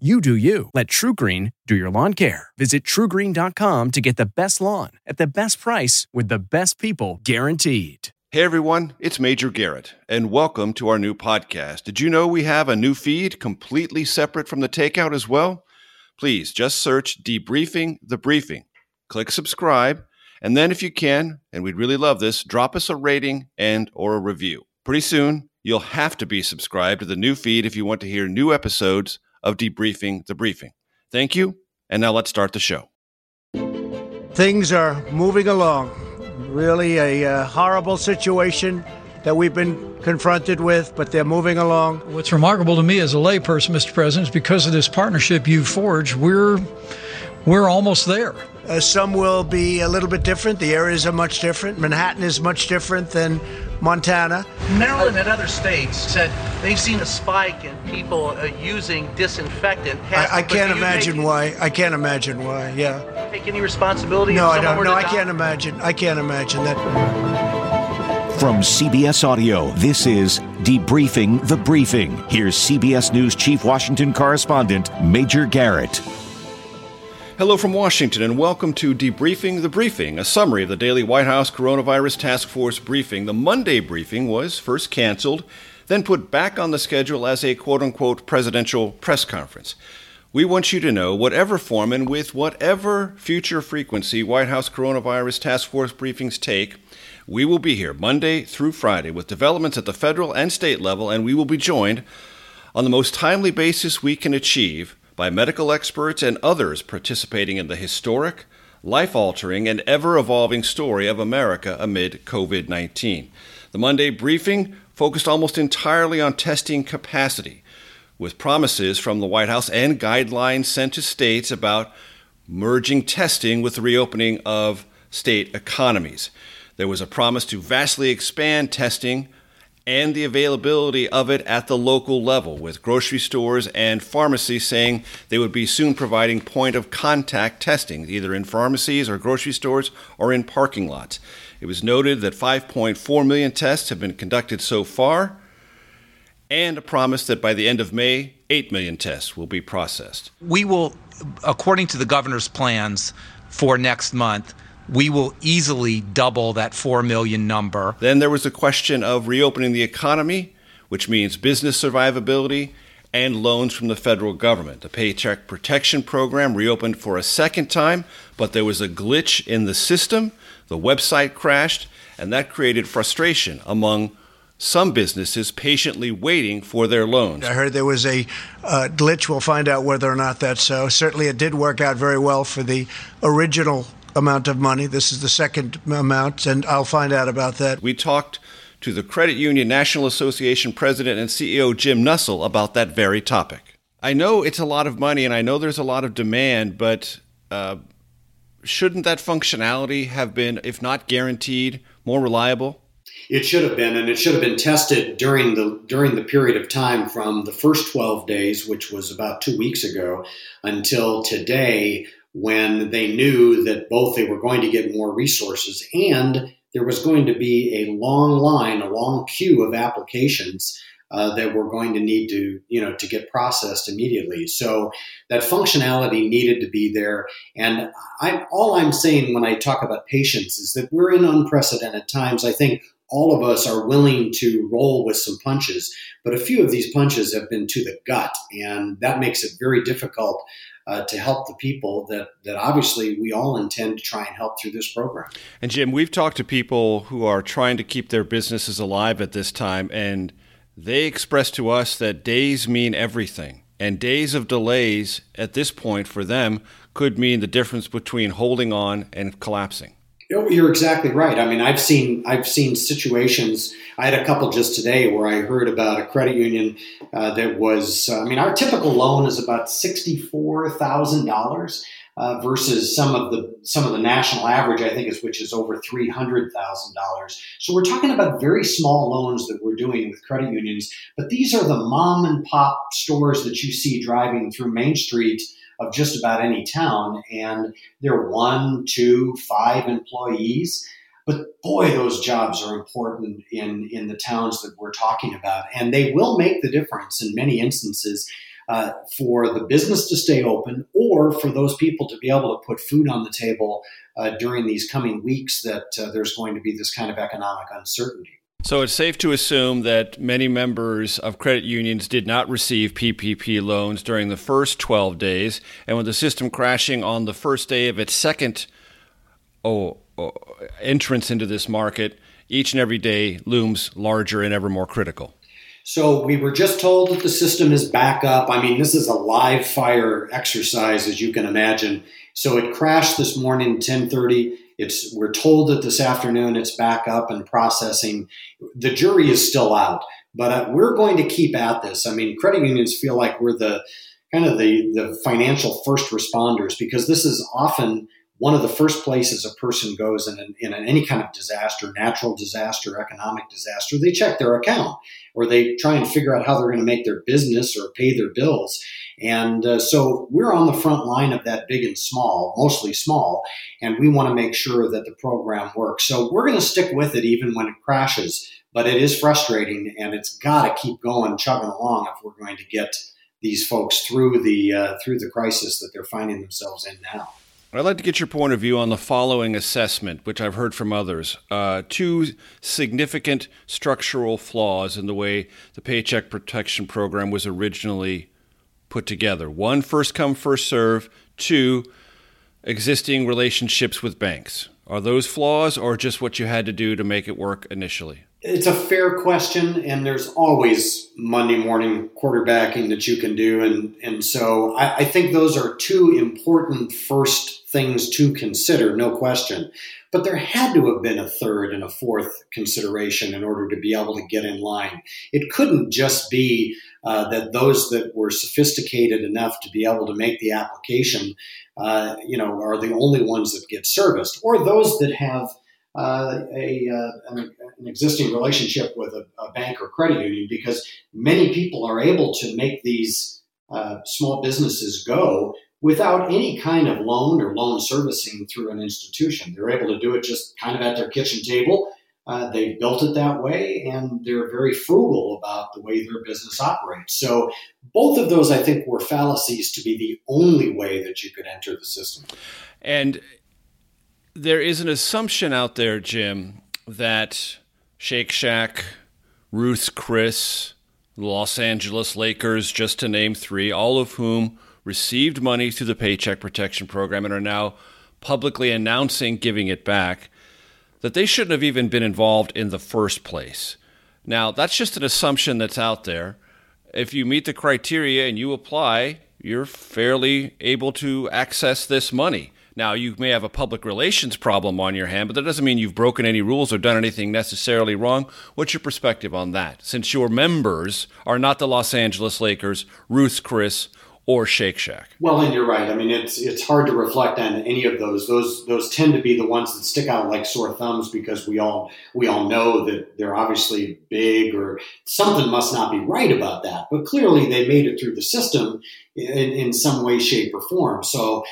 You do you. Let TruGreen do your lawn care. Visit trugreen.com to get the best lawn at the best price with the best people guaranteed. Hey everyone, it's Major Garrett, and welcome to our new podcast. Did you know we have a new feed completely separate from the takeout as well? Please just search Debriefing the Briefing. Click subscribe, and then if you can, and we'd really love this, drop us a rating and or a review. Pretty soon, you'll have to be subscribed to the new feed if you want to hear new episodes of Debriefing the Briefing. Thank you, and now let's start the show. Things are moving along. Really a uh, horrible situation that we've been confronted with, but they're moving along. What's remarkable to me as a layperson, Mr. President, is because of this partnership you forged, we're we're almost there. Uh, some will be a little bit different. The areas are much different. Manhattan is much different than Montana. Maryland and other states said they've seen a spike in people uh, using disinfectant. I, I can't imagine why. I can't imagine why. Yeah. Take any responsibility? No, I don't. No, I can't imagine. I can't imagine that. From CBS Audio, this is Debriefing the Briefing. Here's CBS News Chief Washington Correspondent Major Garrett. Hello from Washington, and welcome to Debriefing the Briefing, a summary of the daily White House Coronavirus Task Force briefing. The Monday briefing was first canceled, then put back on the schedule as a quote unquote presidential press conference. We want you to know, whatever form and with whatever future frequency White House Coronavirus Task Force briefings take, we will be here Monday through Friday with developments at the federal and state level, and we will be joined on the most timely basis we can achieve by medical experts and others participating in the historic, life altering, and ever evolving story of America amid COVID 19. The Monday briefing focused almost entirely on testing capacity, with promises from the White House and guidelines sent to states about merging testing with the reopening of state economies. There was a promise to vastly expand testing and the availability of it at the local level, with grocery stores and pharmacies saying they would be soon providing point of contact testing, either in pharmacies or grocery stores or in parking lots. It was noted that 5.4 million tests have been conducted so far, and a promise that by the end of May, 8 million tests will be processed. We will, according to the governor's plans for next month, we will easily double that 4 million number. Then there was a question of reopening the economy, which means business survivability and loans from the federal government. The Paycheck Protection Program reopened for a second time, but there was a glitch in the system. The website crashed, and that created frustration among some businesses patiently waiting for their loans. I heard there was a uh, glitch. We'll find out whether or not that's so. Certainly, it did work out very well for the original amount of money. This is the second amount, and I'll find out about that. We talked to the Credit Union National Association president and CEO Jim Nussle about that very topic. I know it's a lot of money and I know there's a lot of demand, but uh, shouldn't that functionality have been, if not guaranteed, more reliable? It should have been, and it should have been tested during the during the period of time from the first 12 days, which was about two weeks ago, until today, when they knew that both they were going to get more resources and there was going to be a long line, a long queue of applications uh, that were going to need to, you know, to get processed immediately. So that functionality needed to be there. And I, all I'm saying when I talk about patience is that we're in unprecedented times. I think all of us are willing to roll with some punches, but a few of these punches have been to the gut, and that makes it very difficult uh, to help the people that, that obviously we all intend to try and help through this program. And Jim, we've talked to people who are trying to keep their businesses alive at this time, and they express to us that days mean everything. And days of delays at this point for them could mean the difference between holding on and collapsing. You're exactly right. I mean, I've seen I've seen situations. I had a couple just today where I heard about a credit union uh, that was. Uh, I mean, our typical loan is about sixty four thousand uh, dollars versus some of the some of the national average. I think is which is over three hundred thousand dollars. So we're talking about very small loans that we're doing with credit unions. But these are the mom and pop stores that you see driving through Main Street of just about any town. And they're one, two, five employees. But boy, those jobs are important in, in the towns that we're talking about. And they will make the difference in many instances uh, for the business to stay open or for those people to be able to put food on the table uh, during these coming weeks that uh, there's going to be this kind of economic uncertainty. So it's safe to assume that many members of credit unions did not receive PPP loans during the first 12 days, and with the system crashing on the first day of its second oh, oh, entrance into this market, each and every day looms larger and ever more critical. So we were just told that the system is back up. I mean, this is a live fire exercise, as you can imagine. So it crashed this morning, 1030 it's we're told that this afternoon it's back up and processing. The jury is still out, but uh, we're going to keep at this. I mean, credit unions feel like we're the kind of the the financial first responders because this is often one of the first places a person goes in, an, in any kind of disaster, natural disaster, economic disaster, they check their account or they try and figure out how they're going to make their business or pay their bills. And uh, so we're on the front line of that big and small, mostly small, and we want to make sure that the program works. So we're going to stick with it even when it crashes, but it is frustrating and it's got to keep going, chugging along if we're going to get these folks through the uh, through the crisis that they're finding themselves in now. I'd like to get your point of view on the following assessment, which I've heard from others. Uh, two significant structural flaws in the way the Paycheck Protection Program was originally put together. One, first come, first serve. Two, existing relationships with banks. Are those flaws or just what you had to do to make it work initially? It's a fair question, and there's always Monday morning quarterbacking that you can do. And, and so I, I think those are two important first things to consider, no question. But there had to have been a third and a fourth consideration in order to be able to get in line. It couldn't just be uh, that those that were sophisticated enough to be able to make the application, uh, you know, are the only ones that get serviced, or those that have uh, a, uh, an, an, existing relationship with a, a, bank or credit union, because many people are able to make these uh, small businesses go without any kind of loan or loan servicing through an institution. They're able to do it just kind of at their kitchen table uh, they've built it that way, and they're very frugal about the way their business operates. So, both of those, I think, were fallacies to be the only way that you could enter the system. And there is an assumption out there, Jim, that Shake Shack, Ruth's Chris, Los Angeles Lakers, just to name three, all of whom received money through the Paycheck Protection Program and are now publicly announcing giving it back that they shouldn't have even been involved in the first place. Now, that's just an assumption that's out there. If you meet the criteria and you apply, you're fairly able to access this money. Now, you may have a public relations problem on your hand, but that doesn't mean you've broken any rules or done anything necessarily wrong. What's your perspective on that? Since your members are not the Los Angeles Lakers, Ruth's Chris, or Shake Shack. Well, and you're right. I mean, it's it's hard to reflect on any of those. Those those tend to be the ones that stick out like sore thumbs because we all we all know that they're obviously big or something must not be right about that. But clearly, they made it through the system in, in some way, shape, or form. So,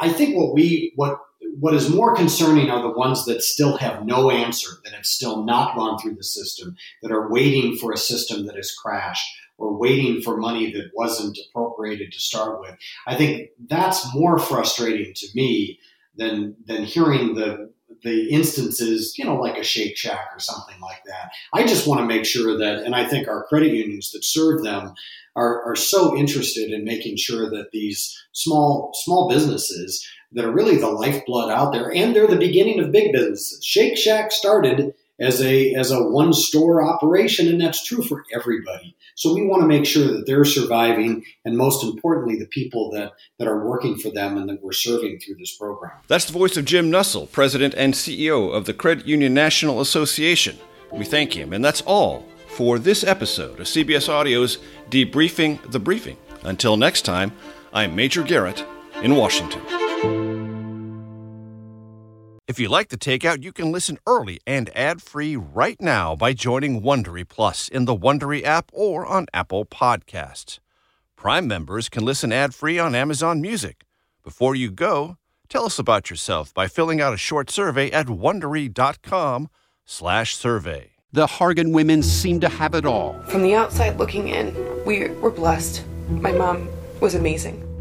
I think what we what what is more concerning are the ones that still have no answer, that have still not gone through the system, that are waiting for a system that has crashed or waiting for money that wasn't appropriated to start with. I think that's more frustrating to me than than hearing the the instances, you know, like a Shake Shack or something like that. I just want to make sure that, and I think our credit unions that serve them are, are so interested in making sure that these small small businesses that are really the lifeblood out there, and they're the beginning of big businesses. Shake Shack started as a as a one store operation and that's true for everybody. So we want to make sure that they're surviving and most importantly the people that that are working for them and that we're serving through this program. That's the voice of jim nussle president and ceo of the credit union national association. We thank him and that's all for this episode of cbs audio's debriefing the briefing. Until next time i'm major garrett in washington if you like the takeout, you can listen early and ad-free right now by joining Wondery Plus in the Wondery app or on Apple Podcasts. Prime members can listen ad-free on Amazon Music. Before you go, tell us about yourself by filling out a short survey at wondery.com/survey. The Hargan women seem to have it all. From the outside looking in, we were blessed. My mom was amazing.